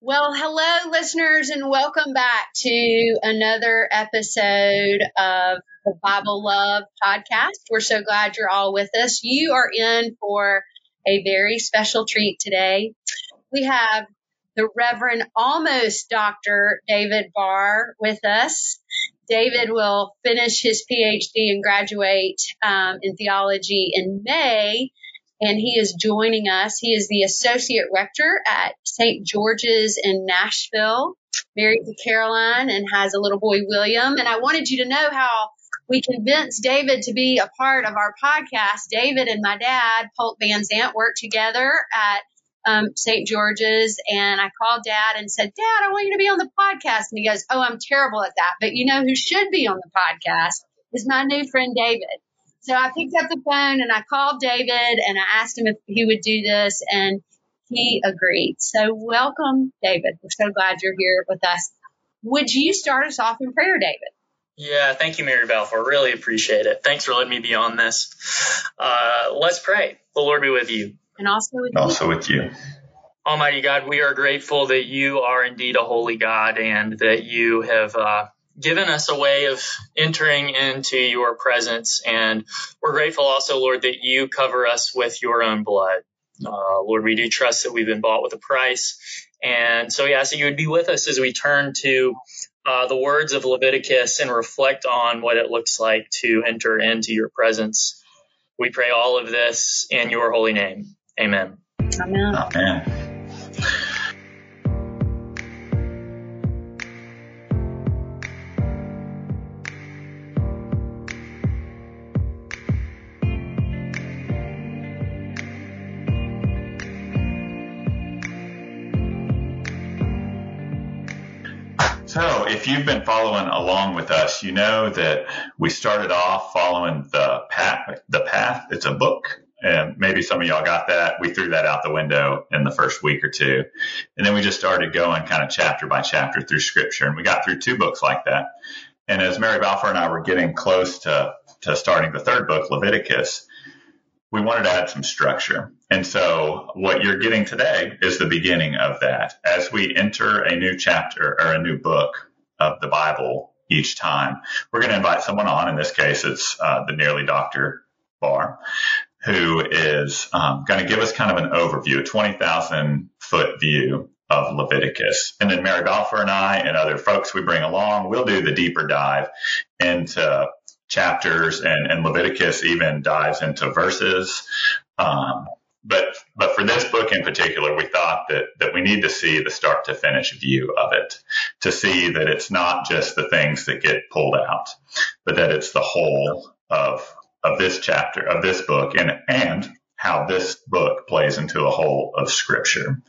Well, hello, listeners, and welcome back to another episode of the Bible Love podcast. We're so glad you're all with us. You are in for a very special treat today. We have the Reverend almost Dr. David Barr with us. David will finish his PhD and graduate um, in theology in May and he is joining us. He is the associate rector at St. George's in Nashville, married to Caroline and has a little boy, William. And I wanted you to know how we convinced David to be a part of our podcast. David and my dad, Polk Van Zant, worked together at um, St. George's, and I called Dad and said, "Dad, I want you to be on the podcast." And he goes, "Oh, I'm terrible at that, but you know who should be on the podcast is my new friend David." So I picked up the phone and I called David and I asked him if he would do this and he agreed. So welcome, David. We're so glad you're here with us. Would you start us off in prayer, David? Yeah, thank you, Mary Balfour. Really appreciate it. Thanks for letting me be on this. Uh, let's pray. The Lord be with you. And also with also you. with you. Almighty God, we are grateful that you are indeed a holy God and that you have uh, given us a way of entering into your presence. And we're grateful also, Lord, that you cover us with your own blood. Uh, Lord, we do trust that we've been bought with a price. And so we ask that you would be with us as we turn to uh, the words of Leviticus and reflect on what it looks like to enter into your presence. We pray all of this in your holy name. Amen. Amen. Amen. If you've been following along with us, you know that we started off following the path. The path. It's a book, and maybe some of y'all got that. We threw that out the window in the first week or two, and then we just started going kind of chapter by chapter through Scripture, and we got through two books like that. And as Mary Balfour and I were getting close to to starting the third book, Leviticus, we wanted to add some structure. And so what you're getting today is the beginning of that. As we enter a new chapter or a new book of the Bible each time, we're going to invite someone on. In this case, it's uh, the nearly Dr. Barr, who is um, going to give us kind of an overview, a 20,000 foot view of Leviticus. And then Mary Balfour and I and other folks we bring along, we'll do the deeper dive into chapters and, and Leviticus even dives into verses. Um, but but for this book in particular, we thought that that we need to see the start to finish view of it, to see that it's not just the things that get pulled out, but that it's the whole of of this chapter of this book and and how this book plays into a whole of scripture.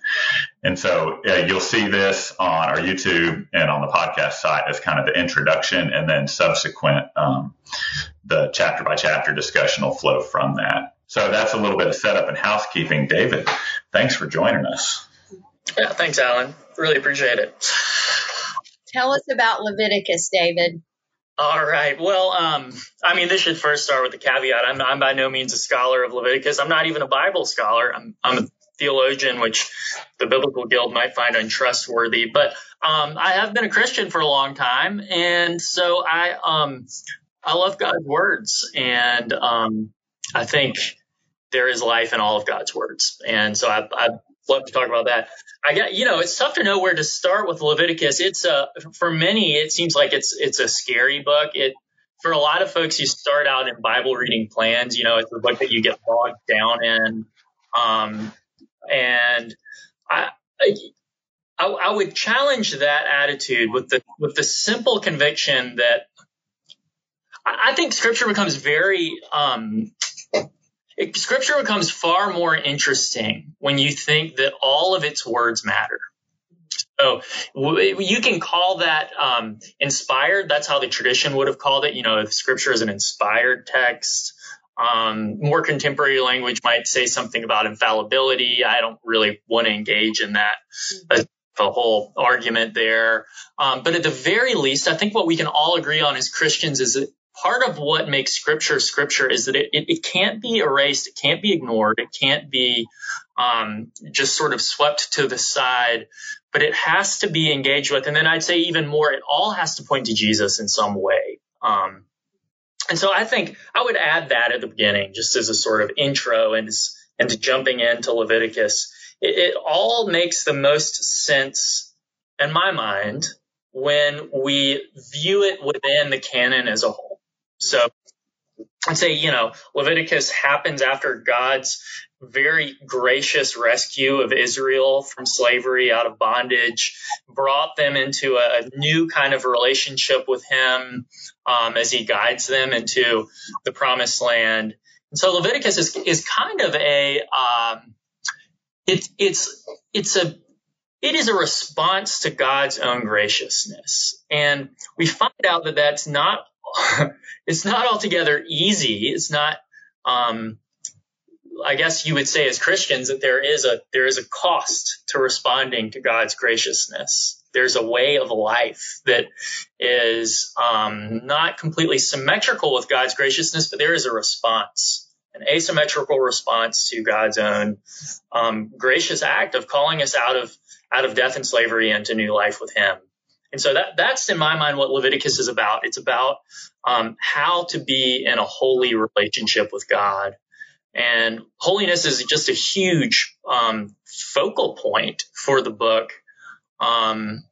And so uh, you'll see this on our YouTube and on the podcast site as kind of the introduction and then subsequent, um, the chapter by chapter discussion will flow from that. So that's a little bit of setup and housekeeping. David, thanks for joining us. Yeah, thanks, Alan. Really appreciate it. Tell us about Leviticus, David. All right. Well, um, I mean, this should first start with the caveat. I'm, I'm by no means a scholar of Leviticus. I'm not even a Bible scholar. I'm, I'm a theologian, which the Biblical Guild might find untrustworthy. But um, I have been a Christian for a long time, and so I um, I love God's words, and um, I think there is life in all of God's words, and so I, I love to talk about that. I got, you know, it's tough to know where to start with Leviticus. It's a, for many, it seems like it's, it's a scary book. It, for a lot of folks, you start out in Bible reading plans, you know, it's a book that you get bogged down in. Um, and I, I, I would challenge that attitude with the, with the simple conviction that I think scripture becomes very, um, it, scripture becomes far more interesting when you think that all of its words matter. So you can call that um, inspired. That's how the tradition would have called it. You know, if scripture is an inspired text. Um, more contemporary language might say something about infallibility. I don't really want to engage in that. the whole argument there. Um, but at the very least, I think what we can all agree on as Christians is that part of what makes scripture scripture is that it, it, it can't be erased, it can't be ignored, it can't be um, just sort of swept to the side, but it has to be engaged with. And then I'd say even more, it all has to point to Jesus in some way. Um, and so I think I would add that at the beginning, just as a sort of intro and, and jumping into Leviticus. It, it all makes the most sense in my mind when we view it within the canon as a whole. So I'd say, you know, Leviticus happens after God's very gracious rescue of Israel from slavery out of bondage, brought them into a, a new kind of relationship with Him um, as He guides them into the promised land. And so Leviticus is, is kind of a, um, it, it's, it's a, it is a response to God's own graciousness. And we find out that that's not, it's not altogether easy. It's not, um, I guess you would say as Christians that there is a there is a cost to responding to God's graciousness. There's a way of life that is um, not completely symmetrical with God's graciousness, but there is a response, an asymmetrical response to God's own um, gracious act of calling us out of out of death and slavery into new life with Him. And so that that's in my mind what Leviticus is about. It's about um, how to be in a holy relationship with God and holiness is just a huge um, focal point for the book. Um,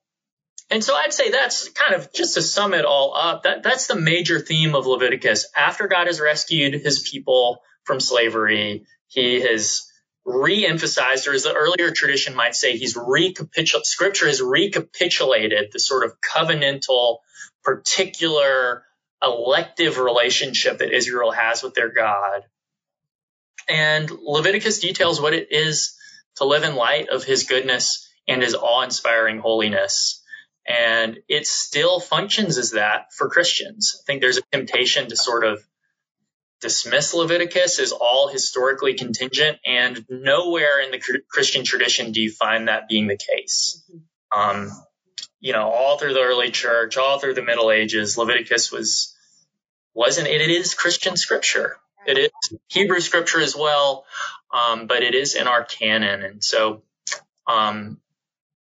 and so I'd say that's kind of just to sum it all up. That that's the major theme of Leviticus. After God has rescued His people from slavery, He has re-emphasized, or as the earlier tradition might say, He's recapitulated. Scripture has recapitulated the sort of covenantal, particular, elective relationship that Israel has with their God and Leviticus details what it is to live in light of his goodness and his awe inspiring holiness. And it still functions as that for Christians. I think there's a temptation to sort of dismiss Leviticus as all historically contingent, and nowhere in the Christian tradition do you find that being the case. Um, you know, all through the early church, all through the Middle Ages, Leviticus was wasn't it? It is Christian scripture. It is Hebrew scripture as well, um, but it is in our canon, and so um,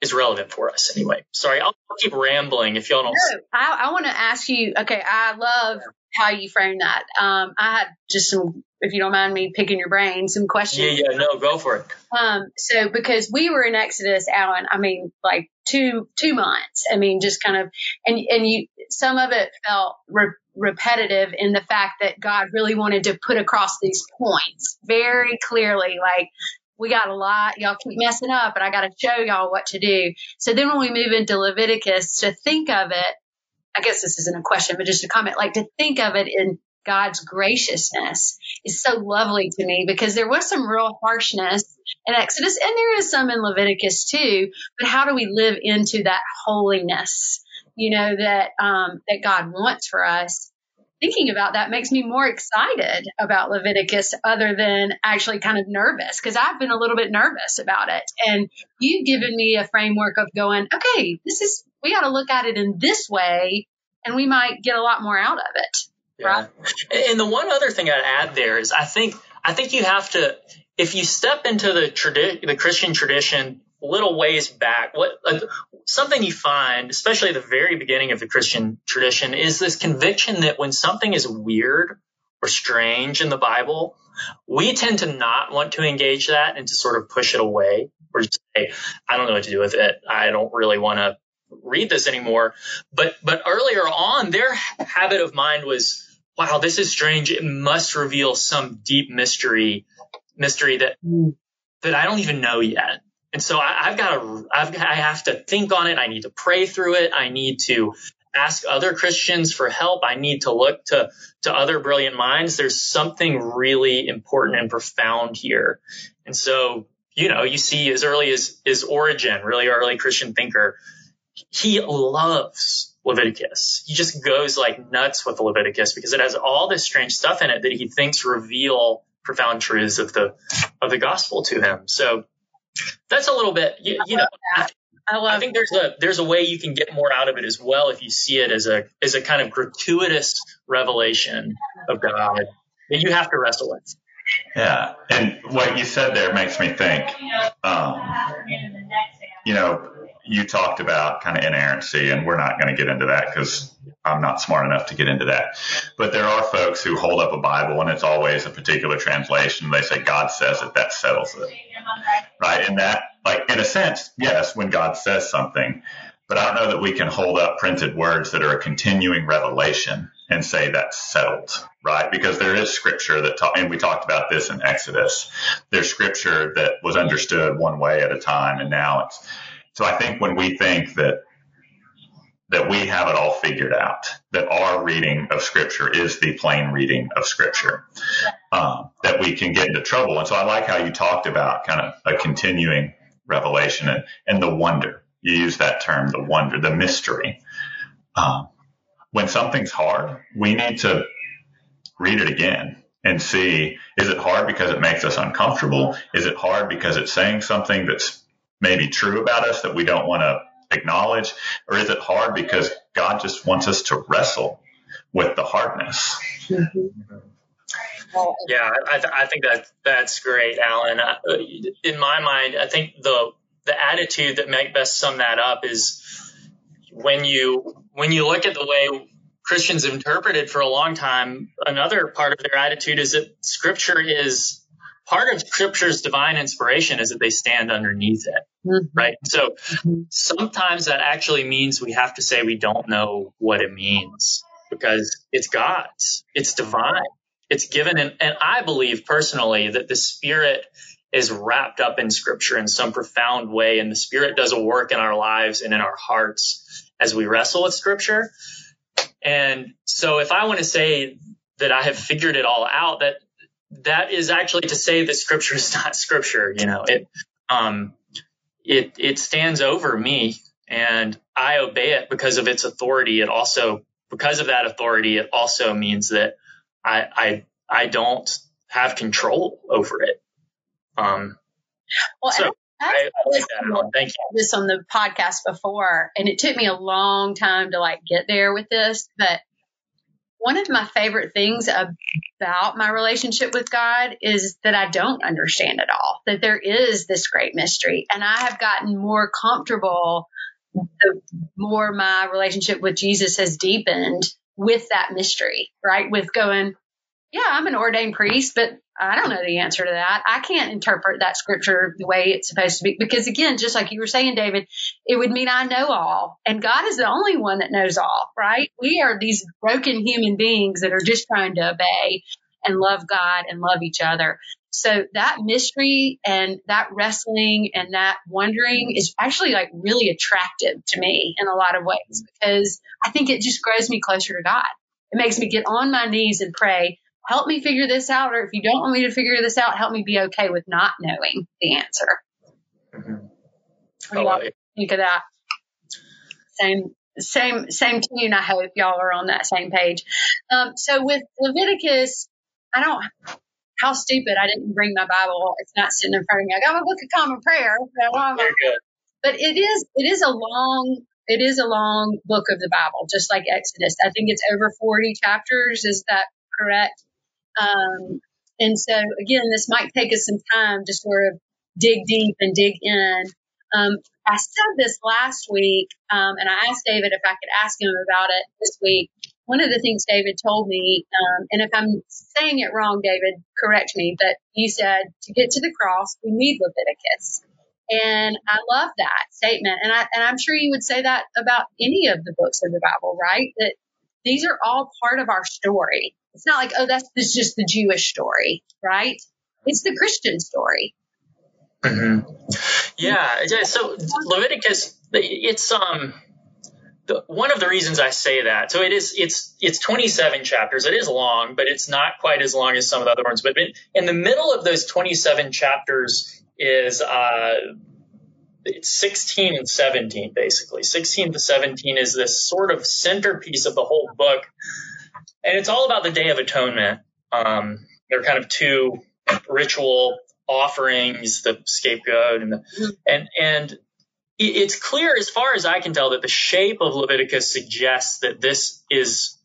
is relevant for us anyway. Sorry, I'll keep rambling if y'all don't. No, I, I want to ask you. Okay, I love how you frame that. Um, I had just some, if you don't mind me picking your brain, some questions. Yeah, yeah, no, go for it. Um, so because we were in Exodus, Alan, I mean, like two two months. I mean, just kind of, and and you, some of it felt re- repetitive in the fact that God really wanted to put across these points very clearly, like we got a lot. Y'all keep messing up, and I got to show y'all what to do. So then when we move into Leviticus, to think of it, I guess this isn't a question, but just a comment, like to think of it in God's graciousness is so lovely to me because there was some real harshness in Exodus and there is some in Leviticus too. But how do we live into that holiness? you know, that, um, that God wants for us. Thinking about that makes me more excited about Leviticus other than actually kind of nervous because I've been a little bit nervous about it. And you've given me a framework of going, okay, this is, we got to look at it in this way and we might get a lot more out of it. Yeah. Right? And the one other thing I'd add there is I think, I think you have to, if you step into the tradi- the Christian tradition little ways back, what uh, something you find, especially at the very beginning of the Christian tradition, is this conviction that when something is weird or strange in the Bible, we tend to not want to engage that and to sort of push it away or just say, I don't know what to do with it. I don't really want to read this anymore. But but earlier on, their habit of mind was, wow, this is strange. It must reveal some deep mystery, mystery that that I don't even know yet. And so I, have got to, I've, I have to think on it. I need to pray through it. I need to ask other Christians for help. I need to look to, to other brilliant minds. There's something really important and profound here. And so, you know, you see as early as, as Origen, really early Christian thinker, he loves Leviticus. He just goes like nuts with Leviticus because it has all this strange stuff in it that he thinks reveal profound truths of the, of the gospel to him. So, that's a little bit, you, you know, that. I. I think there's a there's a way you can get more out of it as well if you see it as a as a kind of gratuitous revelation of God that you have to wrestle with. Yeah, and what you said there makes me think. Um, you know, you talked about kind of inerrancy, and we're not going to get into that because I'm not smart enough to get into that. But there are folks who hold up a Bible and it's always a particular translation. They say God says it, that settles it, right? And that, like, in a sense, yes, when God says something, but I don't know that we can hold up printed words that are a continuing revelation and say that's settled, right? Because there is scripture that, ta- and we talked about this in Exodus. There's scripture that was understood one way at a time, and now it's. So I think when we think that that we have it all figured out, that our reading of scripture is the plain reading of scripture, um, that we can get into trouble. And so I like how you talked about kind of a continuing revelation and, and the wonder. You use that term, the wonder, the mystery. Um, when something's hard, we need to read it again and see is it hard because it makes us uncomfortable? Is it hard because it's saying something that's maybe true about us that we don't want to acknowledge? Or is it hard because God just wants us to wrestle with the hardness? Mm-hmm. Yeah, I, th- I, think that that's great, Alan. Uh, in my mind, I think the the attitude that might best sum that up is when you when you look at the way Christians have interpreted for a long time, another part of their attitude is that Scripture is part of Scripture's divine inspiration is that they stand underneath it, mm-hmm. right? So mm-hmm. sometimes that actually means we have to say we don't know what it means because it's God's, it's divine, it's given, and, and I believe personally that the Spirit is wrapped up in Scripture in some profound way, and the Spirit does a work in our lives and in our hearts as we wrestle with scripture. And so if I want to say that I have figured it all out, that that is actually to say that scripture is not scripture, you know, it, um, it, it stands over me and I obey it because of its authority. It also, because of that authority, it also means that I, I, I don't have control over it. Um, well, so, I, I Thank you. This on the podcast before, and it took me a long time to like get there with this. But one of my favorite things about my relationship with God is that I don't understand it all. That there is this great mystery, and I have gotten more comfortable the more my relationship with Jesus has deepened with that mystery. Right, with going, yeah, I'm an ordained priest, but I don't know the answer to that. I can't interpret that scripture the way it's supposed to be because again, just like you were saying, David, it would mean I know all and God is the only one that knows all, right? We are these broken human beings that are just trying to obey and love God and love each other. So that mystery and that wrestling and that wondering is actually like really attractive to me in a lot of ways because I think it just grows me closer to God. It makes me get on my knees and pray, help me figure this out. Or if you don't want me to figure this out, help me be okay with not knowing the answer. Mm-hmm. What do y'all think of that? Same, same, same tune. I hope y'all are on that same page. Um, so with Leviticus, I don't, how stupid. I didn't bring my Bible. It's not sitting in front of me. I got my book of common prayer. But it is, it is a long, it is a long book of the Bible, just like Exodus. I think it's over 40 chapters. Is that correct? Um, and so again, this might take us some time to sort of dig deep and dig in. Um, I said this last week, um, and I asked David if I could ask him about it this week. One of the things David told me, um, and if I'm saying it wrong, David, correct me, but you said to get to the cross, we need Leviticus. And I love that statement. And I, and I'm sure you would say that about any of the books of the Bible, right? That these are all part of our story. It's not like, oh, that's just the Jewish story, right? It's the Christian story. Mm-hmm. Yeah. So Leviticus, it's um, the, one of the reasons I say that. So it is, it's it's 27 chapters. It is long, but it's not quite as long as some of the other ones. But in the middle of those 27 chapters is uh, it's 16 and 17 basically. 16 to 17 is this sort of centerpiece of the whole book and it's all about the Day of Atonement. Um, they're kind of two ritual offerings, the scapegoat and the, and and it's clear as far as I can tell that the shape of Leviticus suggests that this is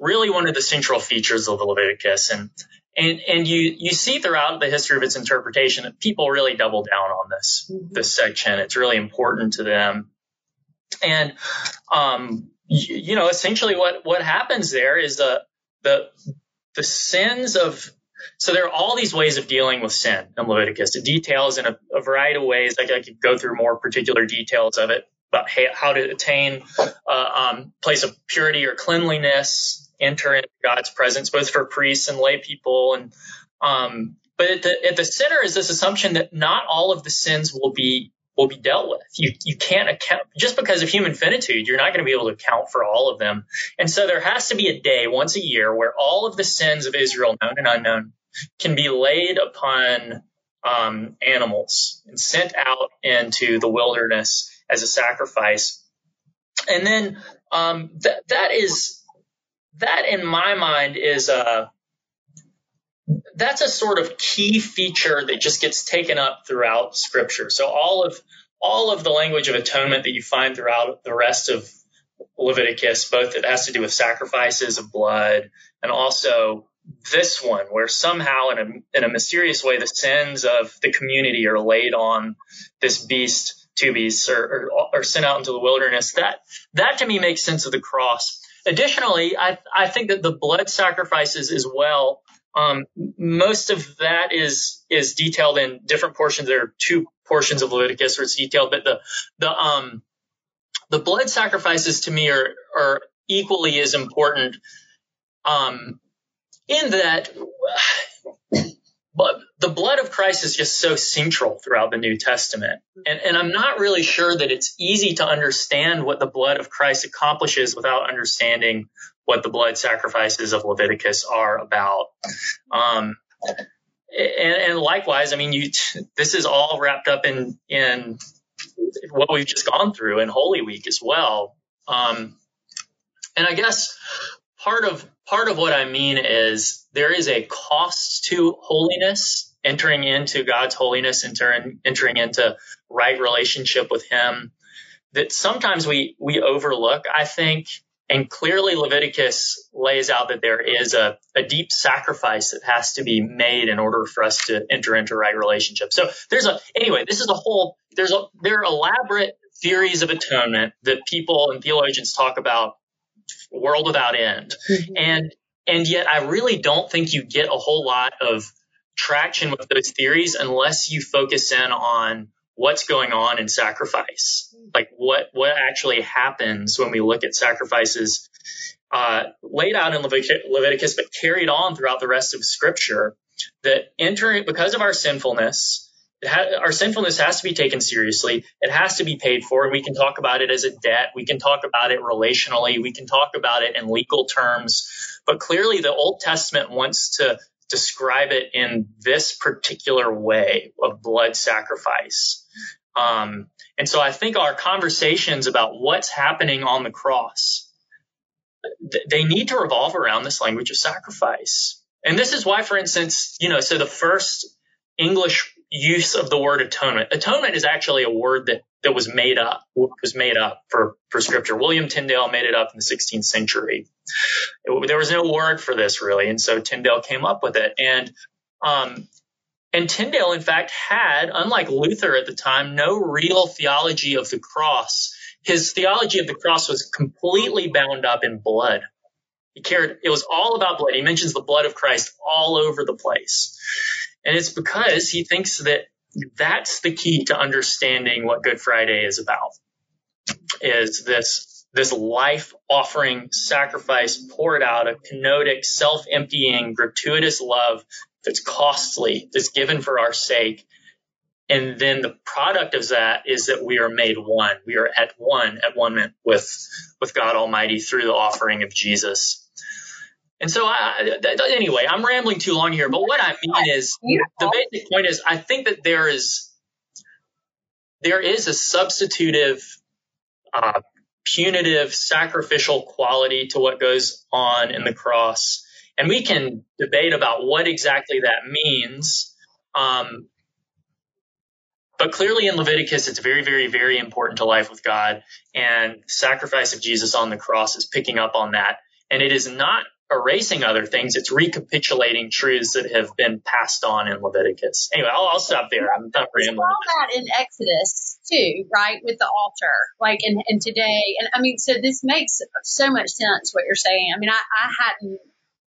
really one of the central features of the Leviticus. And, and, and you, you see throughout the history of its interpretation that people really double down on this, mm-hmm. this section. It's really important to them. And, um, you, you know, essentially what, what happens there is the, the, the sins of so there are all these ways of dealing with sin in Leviticus. It details in a, a variety of ways. Like I could go through more particular details of it about how to attain a uh, um, place of purity or cleanliness, enter into God's presence, both for priests and lay people. And um, but at the, at the center is this assumption that not all of the sins will be will be dealt with. You you can't account just because of human finitude, you're not going to be able to account for all of them. And so there has to be a day once a year where all of the sins of Israel, known and unknown, can be laid upon um, animals and sent out into the wilderness as a sacrifice. And then um, that that is that in my mind is a that's a sort of key feature that just gets taken up throughout scripture. So all of all of the language of atonement that you find throughout the rest of Leviticus, both it has to do with sacrifices of blood and also this one where somehow in a, in a mysterious way the sins of the community are laid on this beast two beasts or, or, or sent out into the wilderness that that to me makes sense of the cross additionally i i think that the blood sacrifices as well um, most of that is is detailed in different portions. There are two portions of Leviticus where it's detailed, but the the um the blood sacrifices to me are are equally as important. Um, in that, but the blood of Christ is just so central throughout the New Testament, and and I'm not really sure that it's easy to understand what the blood of Christ accomplishes without understanding what the blood sacrifices of Leviticus are about. Um, and, and, likewise, I mean, you, this is all wrapped up in, in what we've just gone through in Holy Week as well. Um, and I guess part of, part of what I mean is there is a cost to holiness, entering into God's holiness, entering, entering into right relationship with Him that sometimes we, we overlook. I think, and clearly, Leviticus lays out that there is a, a, deep sacrifice that has to be made in order for us to enter into right relationship. So there's a anyway. This is a whole. There's a there are elaborate theories of atonement that people and theologians talk about, world without end, mm-hmm. and and yet I really don't think you get a whole lot of traction with those theories unless you focus in on what's going on in sacrifice, like what what actually happens when we look at sacrifices uh, laid out in Leviticus, but carried on throughout the rest of Scripture. That entering because of our sinfulness, ha- our sinfulness has to be taken seriously. It has to be paid for, and we can talk about it as a debt. We can talk about it relationally. We can talk about it in legal terms. But clearly, the Old Testament wants to describe it in this particular way of blood sacrifice. Um, and so I think our conversations about what's happening on the cross, th- they need to revolve around this language of sacrifice. And this is why, for instance, you know, so the first English use of the word atonement, atonement is actually a word that, that was made up, was made up for, for scripture. William Tyndale made it up in the 16th century. It, there was no word for this really. And so Tyndale came up with it. And, um, and Tyndale, in fact, had, unlike Luther at the time, no real theology of the cross. His theology of the cross was completely bound up in blood. He cared, it was all about blood. He mentions the blood of Christ all over the place. And it's because he thinks that that's the key to understanding what Good Friday is about. Is this this life offering sacrifice poured out, a kenotic, self emptying, gratuitous love that's costly, that's given for our sake. And then the product of that is that we are made one. We are at one, at one with, with God Almighty through the offering of Jesus. And so, I, anyway, I'm rambling too long here, but what I mean is the basic point is I think that there is there is a substitutive, uh, punitive, sacrificial quality to what goes on in the cross, and we can debate about what exactly that means. Um, but clearly in Leviticus, it's very, very, very important to life with God. And sacrifice of Jesus on the cross is picking up on that. And it is not erasing other things. It's recapitulating truths that have been passed on in Leviticus. Anyway, I'll, I'll stop there. I'm not rambling. all that in Exodus too, right? With the altar, like and, and today, and I mean, so this makes so much sense what you're saying. I mean, I, I hadn't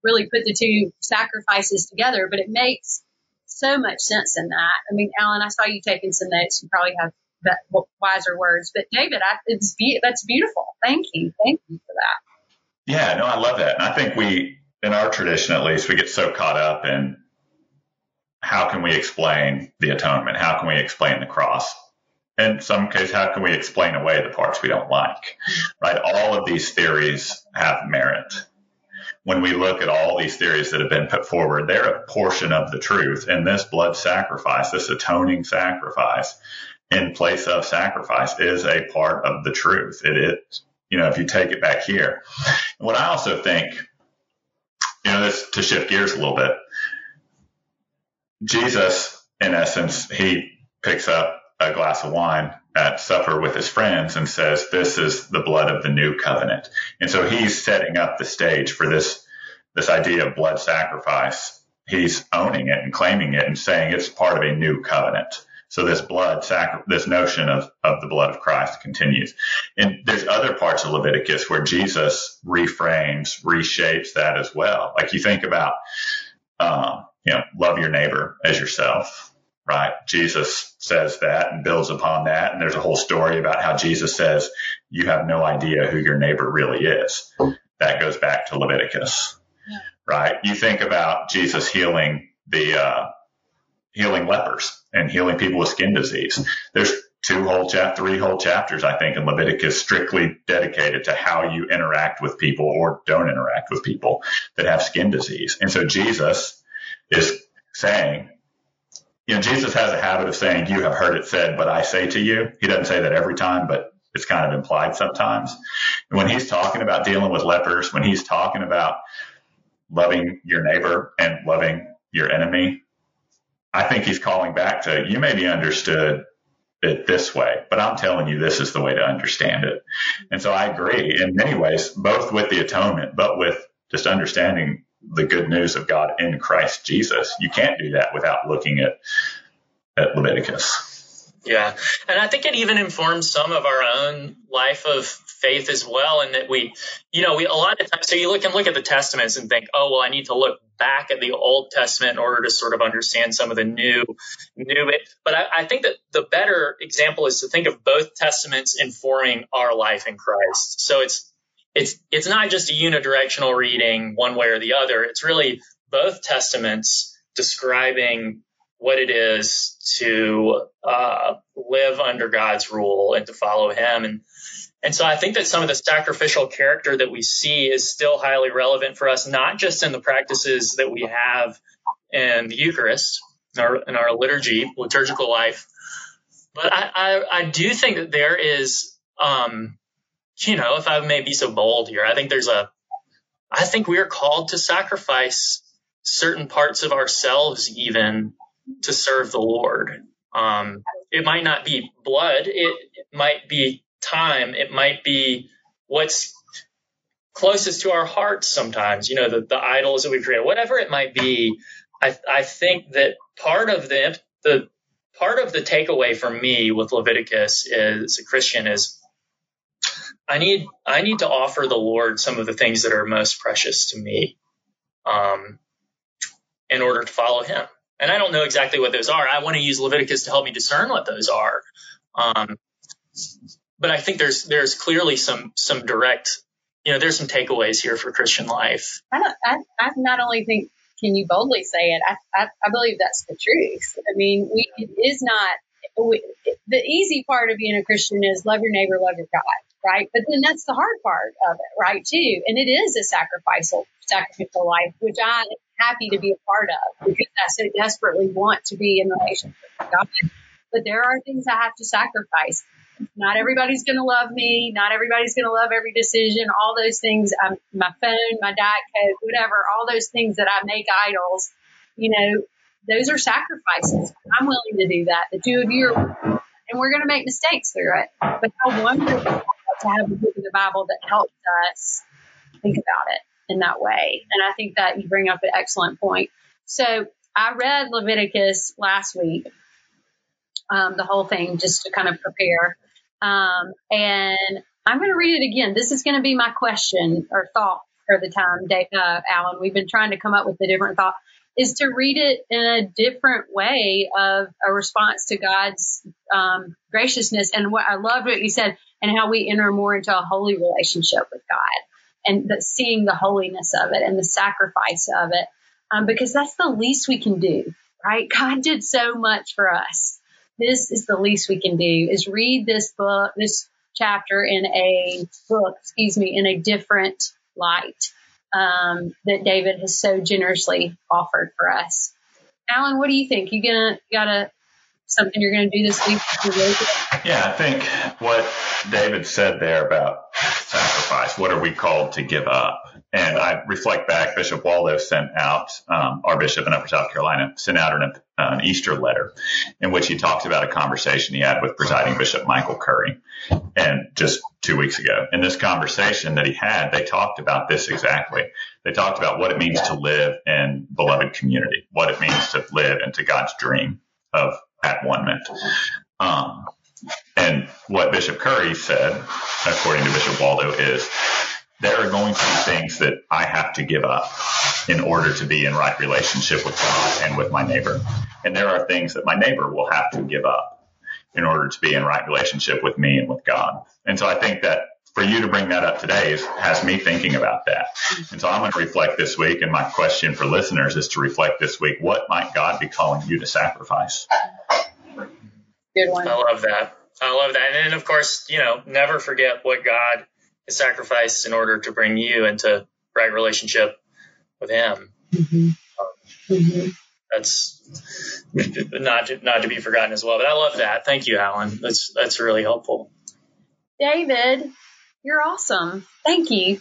really put the two sacrifices together, but it makes so much sense in that. I mean, Alan, I saw you taking some notes. You probably have wiser words, but David, I, it's be- that's beautiful. Thank you, thank you for that. Yeah, no, I love that. And I think we, in our tradition at least, we get so caught up in how can we explain the atonement? How can we explain the cross? In some cases, how can we explain away the parts we don't like? Right? All of these theories have merit. When we look at all these theories that have been put forward, they're a portion of the truth. And this blood sacrifice, this atoning sacrifice in place of sacrifice is a part of the truth. It is you know, if you take it back here. what I also think, you know, this to shift gears a little bit, Jesus, in essence, he picks up a glass of wine at supper with his friends and says, This is the blood of the new covenant. And so he's setting up the stage for this, this idea of blood sacrifice. He's owning it and claiming it and saying it's part of a new covenant. So this blood sacri- this notion of, of the blood of Christ continues. And there's other parts of Leviticus where Jesus reframes, reshapes that as well. Like you think about, um, you know, love your neighbor as yourself, right? Jesus says that and builds upon that. And there's a whole story about how Jesus says, you have no idea who your neighbor really is. That goes back to Leviticus, yeah. right? You think about Jesus healing the, uh, healing lepers and healing people with skin disease. There's two whole chap, three whole chapters, I think, in Leviticus strictly dedicated to how you interact with people or don't interact with people that have skin disease. And so Jesus is saying, you know, Jesus has a habit of saying, you have heard it said, but I say to you. He doesn't say that every time, but it's kind of implied sometimes. And when he's talking about dealing with lepers, when he's talking about loving your neighbor and loving your enemy, I think he's calling back to you may be understood it this way, but I'm telling you this is the way to understand it. And so I agree in many ways, both with the atonement, but with just understanding the good news of God in Christ Jesus. You can't do that without looking at, at Leviticus. Yeah. And I think it even informs some of our own life of faith as well. And that we, you know, we, a lot of times, so you look and look at the testaments and think, oh, well, I need to look back at the Old Testament in order to sort of understand some of the new, new. But I, I think that the better example is to think of both testaments informing our life in Christ. So it's, it's, it's not just a unidirectional reading one way or the other. It's really both testaments describing what it is to uh, live under God's rule and to follow Him. And and so I think that some of the sacrificial character that we see is still highly relevant for us, not just in the practices that we have in the Eucharist, in our, in our liturgy, liturgical life, but I, I, I do think that there is, um, you know, if I may be so bold here, I think there's a, I think we are called to sacrifice certain parts of ourselves even to serve the Lord. Um, it might not be blood. It, might be time. It might be what's closest to our hearts sometimes, you know, the, the idols that we create, whatever it might be. I, I think that part of the, the part of the takeaway for me with Leviticus as a Christian is I need, I need to offer the Lord some of the things that are most precious to me, um, in order to follow him. And I don't know exactly what those are. I want to use Leviticus to help me discern what those are. Um, but I think there's there's clearly some some direct, you know, there's some takeaways here for Christian life. I don't. I, I not only think can you boldly say it. I I, I believe that's the truth. I mean, we it is not. We, the easy part of being a Christian is love your neighbor, love your God, right? But then that's the hard part of it, right? Too, and it is a sacrificial sacrificial life, which I am happy to be a part of because I so desperately want to be in relationship with God. But there are things I have to sacrifice. Not everybody's going to love me. Not everybody's going to love every decision. All those things, um, my phone, my diet coke, whatever, all those things that I make idols, you know, those are sacrifices. I'm willing to do that. The two of you are, and we're going to make mistakes through it. But how wonderful to have a book of the Bible that helps us think about it in that way. And I think that you bring up an excellent point. So I read Leviticus last week, um, the whole thing, just to kind of prepare. Um, and I'm going to read it again. This is going to be my question or thought for the time, Dave, uh, Alan. We've been trying to come up with a different thought. Is to read it in a different way of a response to God's um, graciousness. And what I loved what you said, and how we enter more into a holy relationship with God and the, seeing the holiness of it and the sacrifice of it, um, because that's the least we can do, right? God did so much for us. This is the least we can do is read this book, this chapter in a book, excuse me, in a different light um, that David has so generously offered for us. Alan, what do you think? You gonna you got a something you're to do this week? Yeah, I think what David said there about sacrifice. What are we called to give up? And I reflect back, Bishop Waldo sent out, um, our bishop in Upper South Carolina sent out an, an, Easter letter in which he talks about a conversation he had with presiding Bishop Michael Curry. And just two weeks ago, in this conversation that he had, they talked about this exactly. They talked about what it means to live in beloved community, what it means to live into God's dream of at one minute. Um, and what Bishop Curry said, according to Bishop Waldo, is there are going to be things that I have to give up in order to be in right relationship with God and with my neighbor. And there are things that my neighbor will have to give up in order to be in right relationship with me and with God. And so I think that for you to bring that up today is, has me thinking about that. And so I'm going to reflect this week. And my question for listeners is to reflect this week. What might God be calling you to sacrifice? Good one. I love that. I love that. And then, of course, you know, never forget what God has sacrificed in order to bring you into right relationship with Him. Mm-hmm. Um, mm-hmm. That's not to, not to be forgotten as well. But I love that. Thank you, Alan. That's that's really helpful. David, you're awesome. Thank you.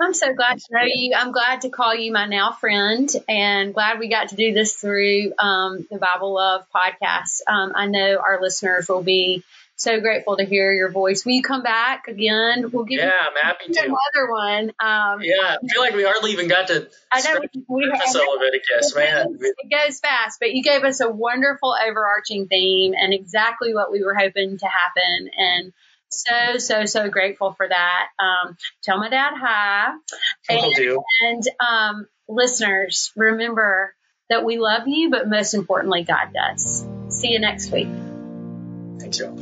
I'm so glad to know you. I'm glad to call you my now friend and glad we got to do this through um, the Bible Love podcast. Um, I know our listeners will be so grateful to hear your voice. Will you come back again? We'll give you yeah, I'm happy to. Another one. Um, yeah, I feel like we hardly even got to. I know we, we Leviticus, man. It goes fast, but you gave us a wonderful overarching theme and exactly what we were hoping to happen. And so, so, so grateful for that. Um, tell my dad hi. And, do. and um, listeners, remember that we love you, but most importantly, God does. See you next week. Thanks, y'all.